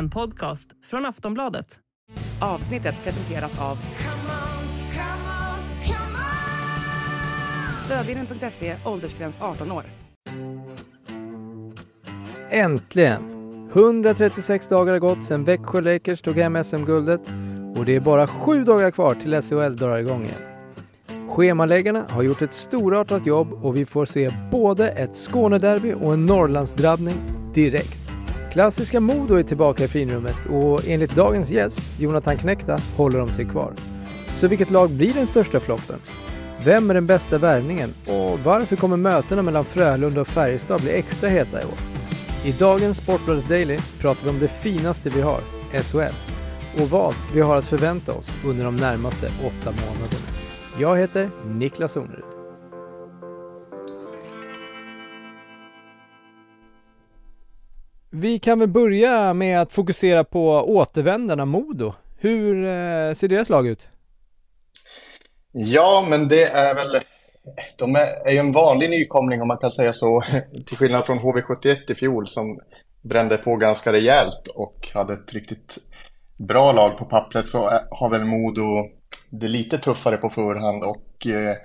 En podcast från Aftonbladet. Avsnittet presenteras av Stödvinnen.se, åldersgräns 18 år. Äntligen! 136 dagar har gått sedan Växjö Lakers tog hem SM-guldet och det är bara sju dagar kvar till SHL drar igång igen. Schemaläggarna har gjort ett storartat jobb och vi får se både ett Skånederby och en Norrlandsdrabbning direkt. Klassiska Modo är tillbaka i finrummet och enligt dagens gäst, Jonathan Knekta, håller de sig kvar. Så vilket lag blir den största floppen? Vem är den bästa värvningen och varför kommer mötena mellan Frölunda och Färjestad bli extra heta i år? I dagens Sportbladet Daily pratar vi om det finaste vi har, SHL, och vad vi har att förvänta oss under de närmaste åtta månaderna. Jag heter Niklas Onerud. Vi kan väl börja med att fokusera på återvändarna Modo. Hur eh, ser deras lag ut? Ja, men det är väl... De är, ju en vanlig nykomling om man kan säga så. Till skillnad från HV71 i fjol som brände på ganska rejält och hade ett riktigt bra lag på pappret så har väl Modo det lite tuffare på förhand och eh,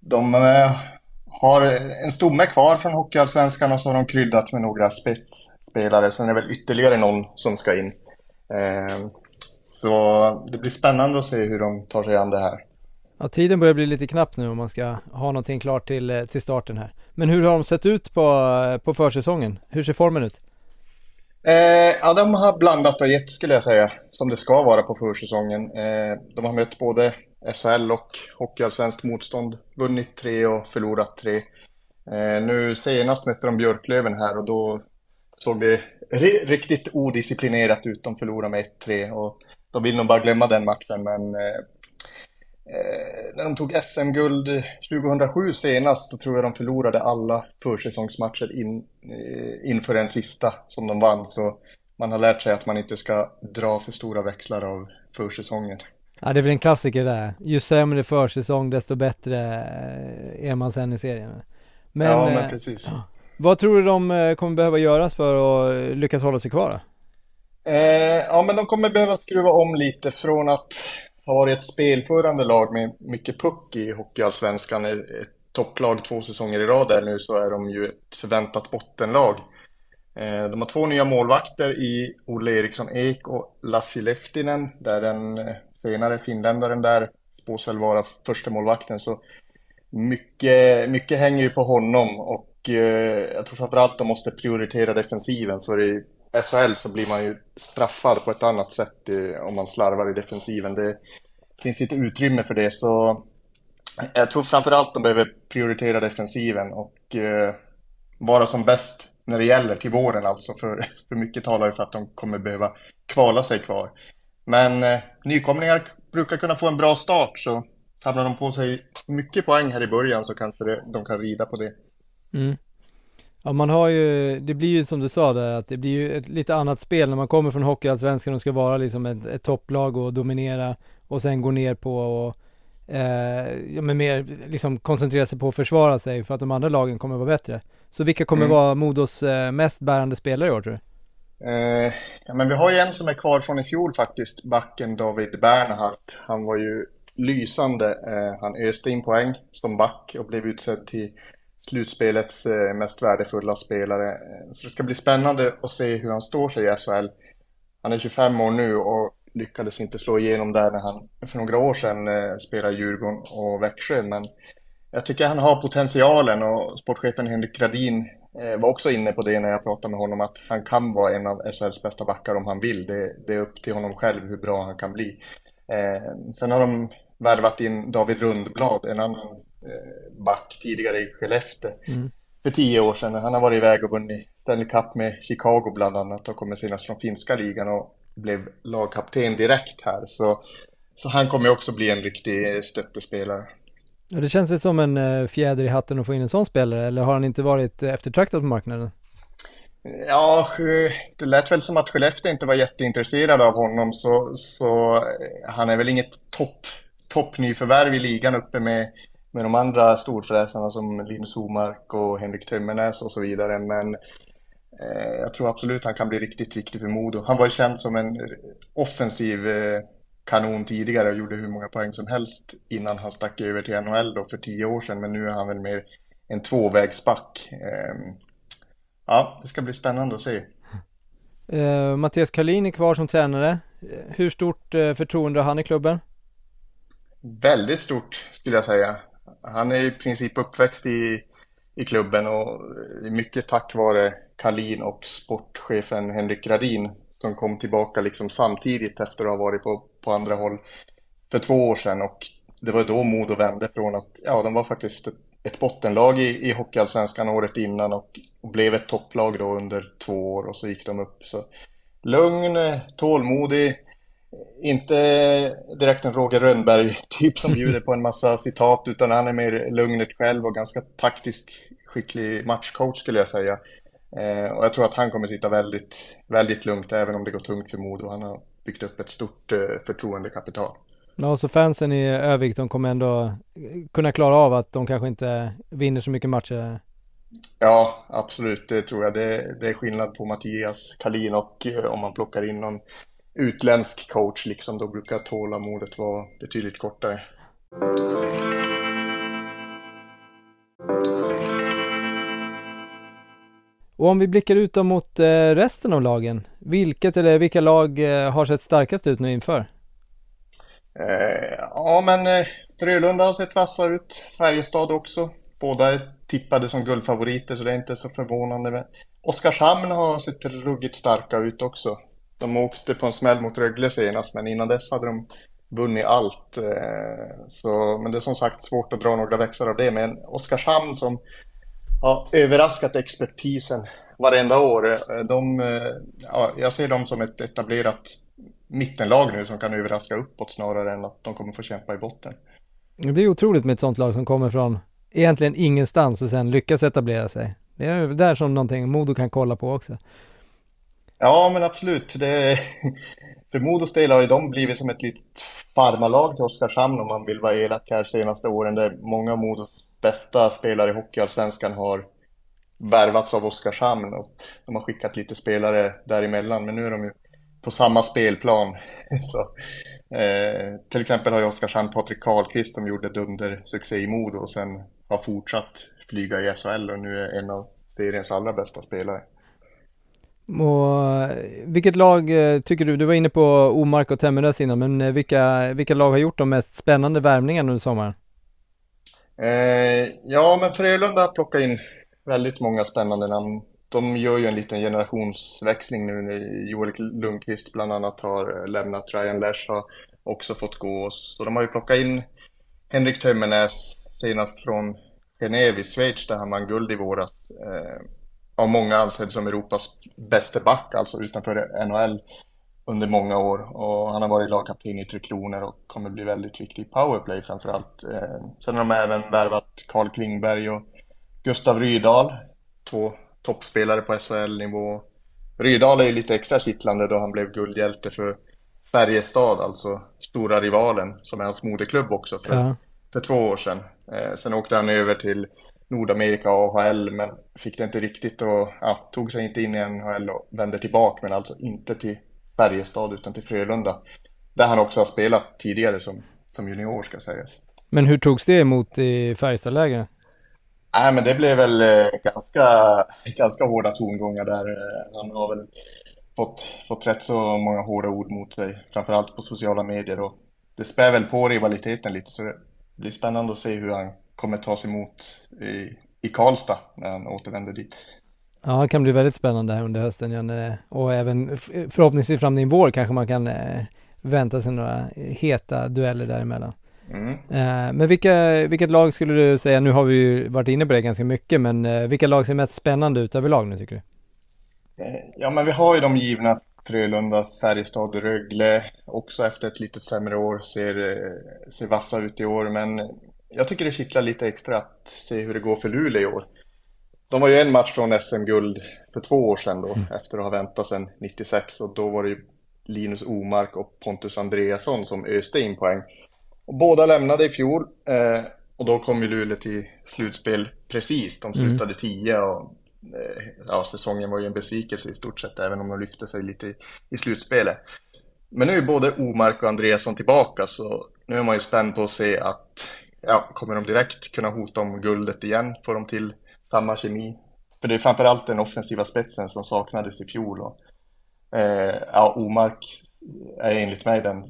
de eh, har en stomme kvar från Hockeyallsvenskan och så har de kryddat med några spets spetsspelare. Sen är det väl ytterligare någon som ska in. Eh, så det blir spännande att se hur de tar sig an det här. Ja, tiden börjar bli lite knapp nu om man ska ha någonting klart till, till starten här. Men hur har de sett ut på, på försäsongen? Hur ser formen ut? Eh, ja, de har blandat och gett skulle jag säga, som det ska vara på försäsongen. Eh, de har mött både SHL och Hockeyallsvenskt motstånd, vunnit tre och förlorat tre. Eh, nu senast mötte de Björklöven här och då såg det riktigt odisciplinerat ut. De förlorade med 1-3 och de vill nog bara glömma den matchen, men eh, Eh, när de tog SM-guld 2007 senast så tror jag de förlorade alla försäsongsmatcher in, eh, inför den sista som de vann. Så man har lärt sig att man inte ska dra för stora växlar av försäsongen. Ja, det är väl en klassiker där. Ju sämre försäsong desto bättre eh, är man sen i serien. Men, ja, men eh, precis. Eh, vad tror du de eh, kommer behöva göras för att eh, lyckas hålla sig kvar? Eh, ja, men de kommer behöva skruva om lite från att ha varit ett spelförande lag med mycket puck i Hockeyallsvenskan. Ett topplag två säsonger i rad där nu så är de ju ett förväntat bottenlag. Eh, de har två nya målvakter i Olle Eriksson Ek och Lassi Lehtinen, där den eh, senare finländaren där spås väl vara första målvakten. Så mycket, mycket hänger ju på honom och Eh, jag tror framförallt de måste prioritera defensiven för i SHL så blir man ju straffad på ett annat sätt eh, om man slarvar i defensiven. Det finns inte utrymme för det så jag tror framförallt de behöver prioritera defensiven och eh, vara som bäst när det gäller till våren alltså. För, för mycket talar ju för att de kommer behöva kvala sig kvar. Men eh, nykomlingar brukar kunna få en bra start så samlar de på sig mycket poäng här i början så kanske det, de kan rida på det. Mm. Ja man har ju, det blir ju som du sa där att det blir ju ett lite annat spel när man kommer från Hockeyallsvenskan och ska vara liksom ett, ett topplag och dominera och sen gå ner på och eh, ja, men mer liksom koncentrera sig på att försvara sig för att de andra lagen kommer vara bättre. Så vilka kommer mm. vara Modos eh, mest bärande spelare i år tror du? Eh, ja, men vi har ju en som är kvar från i fjol faktiskt, backen David Bernhardt. Han var ju lysande. Eh, han öste in poäng som back och blev utsedd till slutspelets eh, mest värdefulla spelare. Eh, så det ska bli spännande att se hur han står sig i SHL. Han är 25 år nu och lyckades inte slå igenom där när han för några år sedan eh, spelade Djurgården och Växjö. Men jag tycker han har potentialen och sportchefen Henrik Gradin var också inne på det när jag pratade med honom att han kan vara en av SHLs bästa backar om han vill. Det, det är upp till honom själv hur bra han kan bli. sen har de värvat in David Rundblad, en annan back tidigare i Skellefteå mm. för tio år sedan. Han har varit iväg och vunnit Stanley Cup med Chicago bland annat och kommer senast från finska ligan och blev lagkapten direkt här. Så, så han kommer också bli en riktig stöttespelare. Ja, det känns väl som en eh, fjäder i hatten att få in en sån spelare, eller har han inte varit eftertraktad på marknaden? Ja, det lät väl som att Skellefteå inte var jätteintresserad av honom, så, så han är väl inget topp, toppnyförvärv i ligan uppe med med de andra storfräsarna som Linus Omark och Henrik Tömmernes och så vidare. Men Eh, jag tror absolut han kan bli riktigt viktig för Modo. Han var ju känd som en offensiv eh, kanon tidigare och gjorde hur många poäng som helst innan han stack över till NHL då för tio år sedan. Men nu är han väl mer en tvåvägsback. Ehm, ja, det ska bli spännande att se. Uh, Mattias Karlin är kvar som tränare. Hur stort uh, förtroende har han i klubben? Väldigt stort skulle jag säga. Han är i princip uppväxt i, i klubben och mycket tack vare Kalin och sportchefen Henrik Gradin som kom tillbaka liksom samtidigt efter att ha varit på, på andra håll för två år sedan och det var då Modo vände från att ja, de var faktiskt ett, ett bottenlag i, i Hockeyallsvenskan året innan och, och, blev ett topplag då under två år och så gick de upp. Så lugn, tålmodig, inte direkt en Roger Rönnberg-typ som bjuder på en massa citat utan han är mer lugnet själv och ganska taktisk skicklig matchcoach skulle jag säga. Eh, och jag tror att han kommer sitta väldigt, väldigt lugnt även om det går tungt för Modo. Han har byggt upp ett stort eh, förtroendekapital. Ja, så fansen i Övik, de kommer ändå kunna klara av att de kanske inte vinner så mycket matcher? Ja, absolut, det tror jag. Det, det är skillnad på Mattias Kalin och eh, om man plockar in någon utländsk coach, liksom, då brukar tålamodet vara betydligt kortare. Och om vi blickar ut mot eh, resten av lagen, vilket eller vilka lag eh, har sett starkast ut nu inför? Eh, ja, men Frölunda har sett vassa ut, Färjestad också. Båda är tippade som guldfavoriter så det är inte så förvånande. Men Oskarshamn har sett ruggigt starka ut också. De åkte på en smäll mot Rögle senast, men innan dess hade de vunnit allt. Eh, så, men det är som sagt svårt att dra några växlar av det. Men Oskarshamn som har överraskat expertisen varenda år. Eh, de, eh, ja, jag ser dem som ett etablerat mittenlag nu som kan överraska uppåt snarare än att de kommer få kämpa i botten. Det är otroligt med ett sånt lag som kommer från egentligen ingenstans och sen lyckas etablera sig. Det är där som någonting Modo kan kolla på också. Ja, men absolut. Det, för Modos del har ju de blivit som ett litet farmarlag till Oskarshamn om man vill vara elak här senaste åren. Där många av Modos bästa spelare i Hockeyallsvenskan har värvats av Oskarshamn. Och de har skickat lite spelare däremellan, men nu är de ju på samma spelplan. Så, eh, till exempel har ju Oskarshamn Patrik Karlqvist som gjorde dundersuccé i Modo och sen har fortsatt flyga i SHL och nu är en av seriens allra bästa spelare. Och vilket lag eh, tycker du, du var inne på Omark och Temmerös innan, men eh, vilka, vilka lag har gjort de mest spännande värvningarna under sommaren? Eh, ja, men Frölunda har plockat in väldigt många spännande namn. De gör ju en liten generationsväxling nu när Joel Lundqvist bland annat har eh, lämnat. Ryan Lesch har också fått gå. Så de har ju plockat in Henrik Tömmernes senast från Genève i Schweiz där han vann guld i våras. Eh, av många ansedd som Europas bästa back, alltså utanför NHL under många år och han har varit lagkapten i Tre Kronor och kommer bli väldigt viktig i powerplay framförallt. Eh, sen har de även värvat Carl Klingberg och Gustav Rydahl, två toppspelare på SHL-nivå. Rydahl är ju lite extra kittlande då han blev guldhjälte för Färjestad, alltså stora rivalen, som är hans moderklubb också för, ja. för två år sedan. Eh, sen åkte han över till Nordamerika och AHL men fick det inte riktigt och ja, tog sig inte in i NHL och vände tillbaka men alltså inte till Färjestad utan till Frölunda. Där han också har spelat tidigare som, som junior ska sägas. Men hur togs det emot i Färjestadlägret? Nej men det blev väl eh, ganska, ganska hårda tongångar där. Eh, han har väl fått, fått rätt så många hårda ord mot sig, framförallt på sociala medier och det spär väl på rivaliteten lite så det blir spännande att se hur han kommer tas emot i, i Karlstad när han återvänder dit. Ja, det kan bli väldigt spännande här under hösten igen och även förhoppningsvis fram till vår kanske man kan eh, vänta sig några heta dueller däremellan. Mm. Eh, men vilka, vilket lag skulle du säga, nu har vi ju varit inne på det ganska mycket, men eh, vilka lag ser mest spännande ut överlag nu tycker du? Ja, men vi har ju de givna Frölunda, Färjestad Rögle. Också efter ett lite sämre år ser, ser vassa ut i år, men jag tycker det kittlar lite extra att se hur det går för Luleå i år. De var ju en match från SM-guld för två år sedan då, mm. efter att ha väntat sedan 96 och då var det ju Linus Omark och Pontus Andreasson som öste in poäng. Och båda lämnade i fjol eh, och då kom ju Luleå till slutspel precis. De mm. slutade 10 mm. och eh, ja, säsongen var ju en besvikelse i stort sett, även om de lyfte sig lite i, i slutspelet. Men nu är både Omark och Andreasson tillbaka, så nu är man ju spänd på att se att, ja, kommer de direkt kunna hota om guldet igen? Får de till samma kemi? För det är framförallt den offensiva spetsen som saknades i fjol. Och, eh, ja, Omark är enligt mig den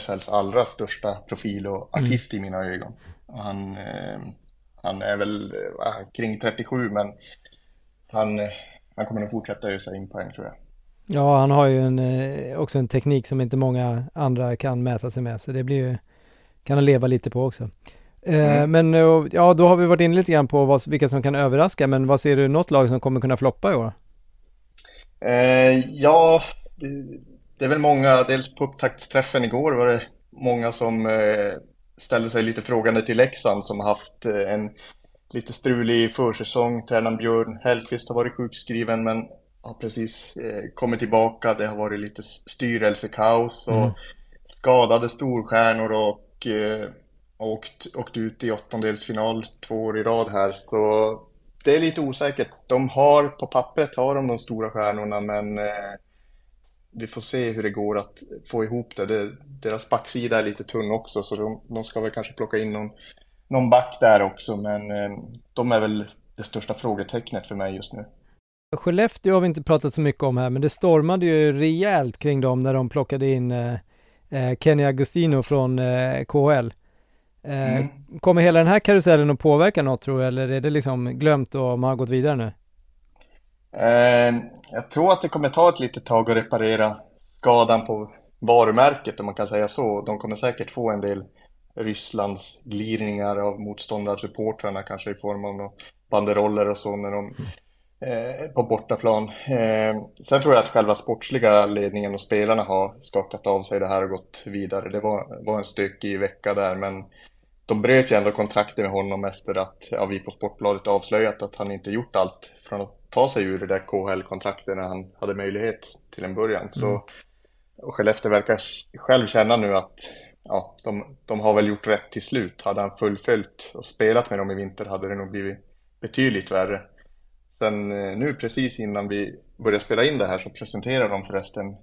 SHLs allra största profil och mm. artist mm. i mina ögon. Han, eh, han är väl eh, kring 37 men han, han kommer nog fortsätta ösa in poäng tror jag. Ja, han har ju en, eh, också en teknik som inte många andra kan mäta sig med, så det blir ju, kan han leva lite på också. Eh, mm. Men ja, då har vi varit inne lite grann på vad, vilka som kan överraska, men vad ser du något lag som kommer kunna floppa i år? Eh, ja, det, det, är väl många, dels på upptaktsträffen igår var det många som eh, ställde sig lite frågande till Leksand som haft eh, en lite strulig försäsong. Tränaren Björn Hellkvist har varit sjukskriven men har precis eh, kommit tillbaka. Det har varit lite styrelsekaos och mm. skadade storstjärnor och eh, åkt, åkt ut i åttondelsfinal två år i rad här. Så det är lite osäkert. De har, på pappret har de de stora stjärnorna men eh, vi får se hur det går att få ihop det. det deras backsida är lite tunn också så de, de ska väl kanske plocka in någon, någon back där också men eh, de är väl det största frågetecknet för mig just nu. Skellefteå har vi inte pratat så mycket om här, men det stormade ju rejält kring dem när de plockade in eh, eh Kenny Agustino från eh, KHL. Eh, mm. Kommer hela den här karusellen att påverka något tror du, eller är det liksom glömt och man har gått vidare nu? Eh, jag tror att det kommer ta ett litet tag att reparera skadan på varumärket om man kan säga så. De kommer säkert få en del Rysslands glidningar av motståndarsupportrarna kanske i form av banderoller och så när de på bortaplan. Eh, sen tror jag att själva sportsliga ledningen och spelarna har skakat av sig det här och gått vidare. Det var, var en stökig vecka där men de bröt ju ändå kontraktet med honom efter att ja, vi på Sportbladet avslöjat att han inte gjort allt från att ta sig ur det där KHL-kontraktet när han hade möjlighet till en början. Mm. Så, och Skellefteå verkar själv känna nu att ja, de, de har väl gjort rätt till slut. Hade han fullföljt och spelat med dem i vinter hade det nog blivit betydligt värre. Sen eh, nu precis innan vi började spela in det här så presenterar de förresten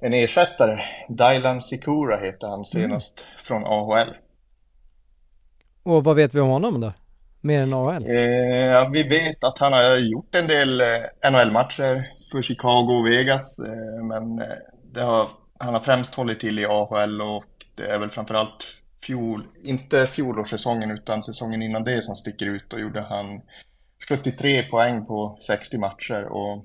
en ersättare. Dylan Sikura heter han senast mm. från AHL. Och vad vet vi om honom då? Mer än AHL? Eh, vi vet att han har gjort en del eh, NHL-matcher för Chicago och Vegas. Eh, men eh, har, han har främst hållit till i AHL och det är väl framförallt fjol, inte fjolårssäsongen utan säsongen innan det som sticker ut och gjorde han 73 poäng på 60 matcher och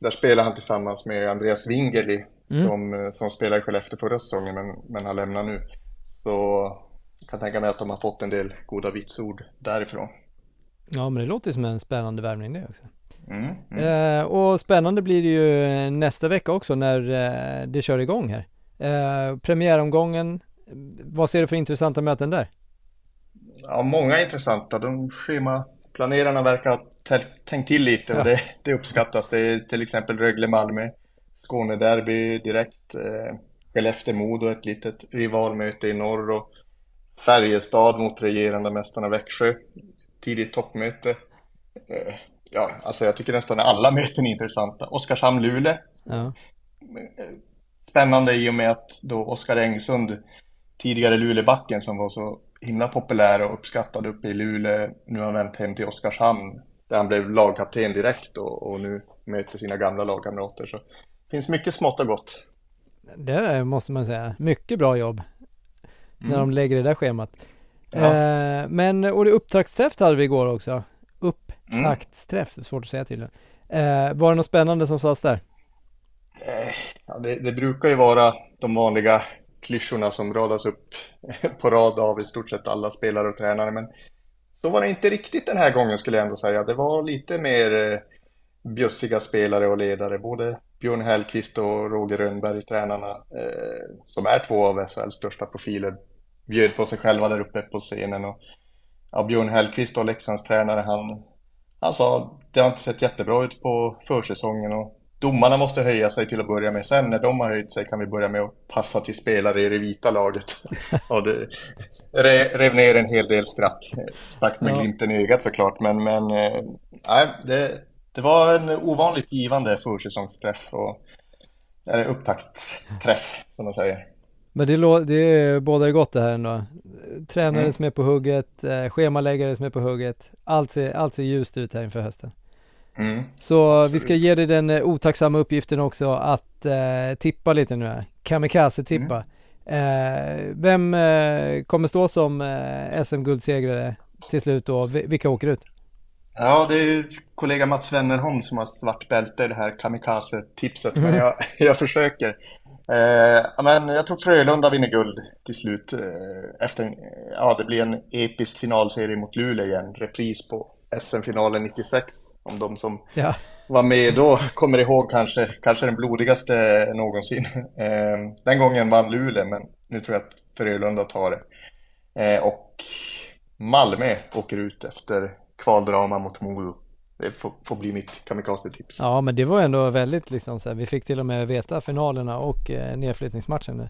där spelar han tillsammans med Andreas Wingerli mm. som, som spelade i Skellefteå förra säsongen men, men har lämnat nu. Så jag kan tänka mig att de har fått en del goda vitsord därifrån. Ja, men det låter som en spännande värvning det också. Mm, mm. Eh, och spännande blir det ju nästa vecka också när eh, det kör igång här. Eh, premiäromgången, vad ser du för intressanta möten där? Ja, många intressanta. De schema planerarna verkar ha tänkt till lite och det, det, uppskattas. Det är till exempel Rögle-Malmö, Skånederby direkt, eh, Skellefteå-Modo, ett litet rivalmöte i norr och Färjestad mot regerande mästarna Växjö, tidigt toppmöte. Eh, ja, alltså jag tycker nästan alla möten är intressanta. Oskarshamn-Luleå. Ja. Spännande i och med att då Oskar Engsund, tidigare Luleåbacken som var så himla populär och uppskattad uppe i Luleå. Nu har han vänt hem till Oskarshamn där han blev lagkapten direkt och, och nu möter sina gamla lagkamrater. Så det finns mycket smått och gott. Det måste man säga. Mycket bra jobb mm. när de lägger det där schemat. Ja. Eh, men, och det upptaktsträff hade vi igår också. Upptaktsträff, mm. svårt att säga tydligen. Eh, var det något spännande som sades där? Eh, ja, det, det, brukar ju vara de vanliga klyschorna som radas upp på rad av i stort sett alla spelare och tränare. Men så var det inte riktigt den här gången skulle jag ändå säga. Det var lite mer eh, bjussiga spelare och ledare. Både Björn Hellkvist och Roger Rönnberg, tränarna, eh, som är två av SHLs största profiler, bjöd på sig själva där uppe på scenen. Och, ja, Björn Hellkvist och Leksands tränare, han, han sa det har inte sett jättebra ut på försäsongen och domarna måste höja sig till att börja med. Sen när de har höjt sig kan vi börja med att passa till spelare i det vita laget. och det rev ner en hel del skratt. Sagt med ja. glimten i ögat såklart. Men, men eh, nej, det, det var en ovanligt givande försäsongsträff och eller upptaktsträff som man säger. Men det, lå- det bådar gott det här ändå. Tränare Mm. som är på hugget, eh, schemaläggare som är på hugget. Allt ser, allt ser ljust ut här inför hösten. Mm. Så vi Absolut. ska ge dig den eh, otacksamma uppgiften också att eh, tippa lite nu här. Kamikaze-tippa. Eh, vem eh, kommer stå som eh, SM-guldsegrare till slut då? Vi- Vilka åker ut? Ja, det är ju kollega Mats Wennerholm som har svart bälte i det här kamikaze-tipset, men Mhm. jag, jag försöker. Eh, men jag tror Frölunda vinner guld till slut. Eh, efter, ja, det blir en episk finalserie mot Luleå igen. Repris på SM-finalen 96. Om de som Ja, var med då kommer ihåg kanske, kanske den blodigaste någonsin. Eh, den gången vann Luleå, men nu tror jag att Frölunda tar det. Eh, och Malmö åker ut efter kvaldrama mot Modo. Det får, får bli mitt kamikaze-tips. ja men det var ändå väldigt liksom så här. Vi fick till och med veta finalerna och eh, nedflyttningsmatchen.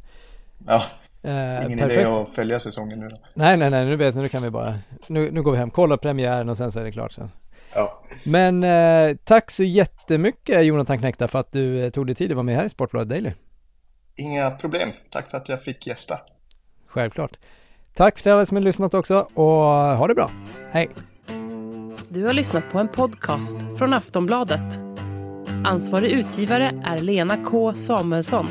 Ja, Eh, ingen perfekt. idé att följa säsongen nu då. Nej, nej, nej, nu vet ni, nu kan vi bara, nu, nu går vi hem, kolla premiären och sen så är det klart sen. Ja, Men eh, tack så jättemycket Jonathan Knekta för att du eh, tog dig tid att vara med här i Sportbladet Daily. inga problem. Tack för att jag fick gästa. Självklart. Tack för alla som har lyssnat också och ha det bra. Hej! Du har lyssnat på en podcast från Aftonbladet. Ansvarig utgivare är Lena K Samuelsson.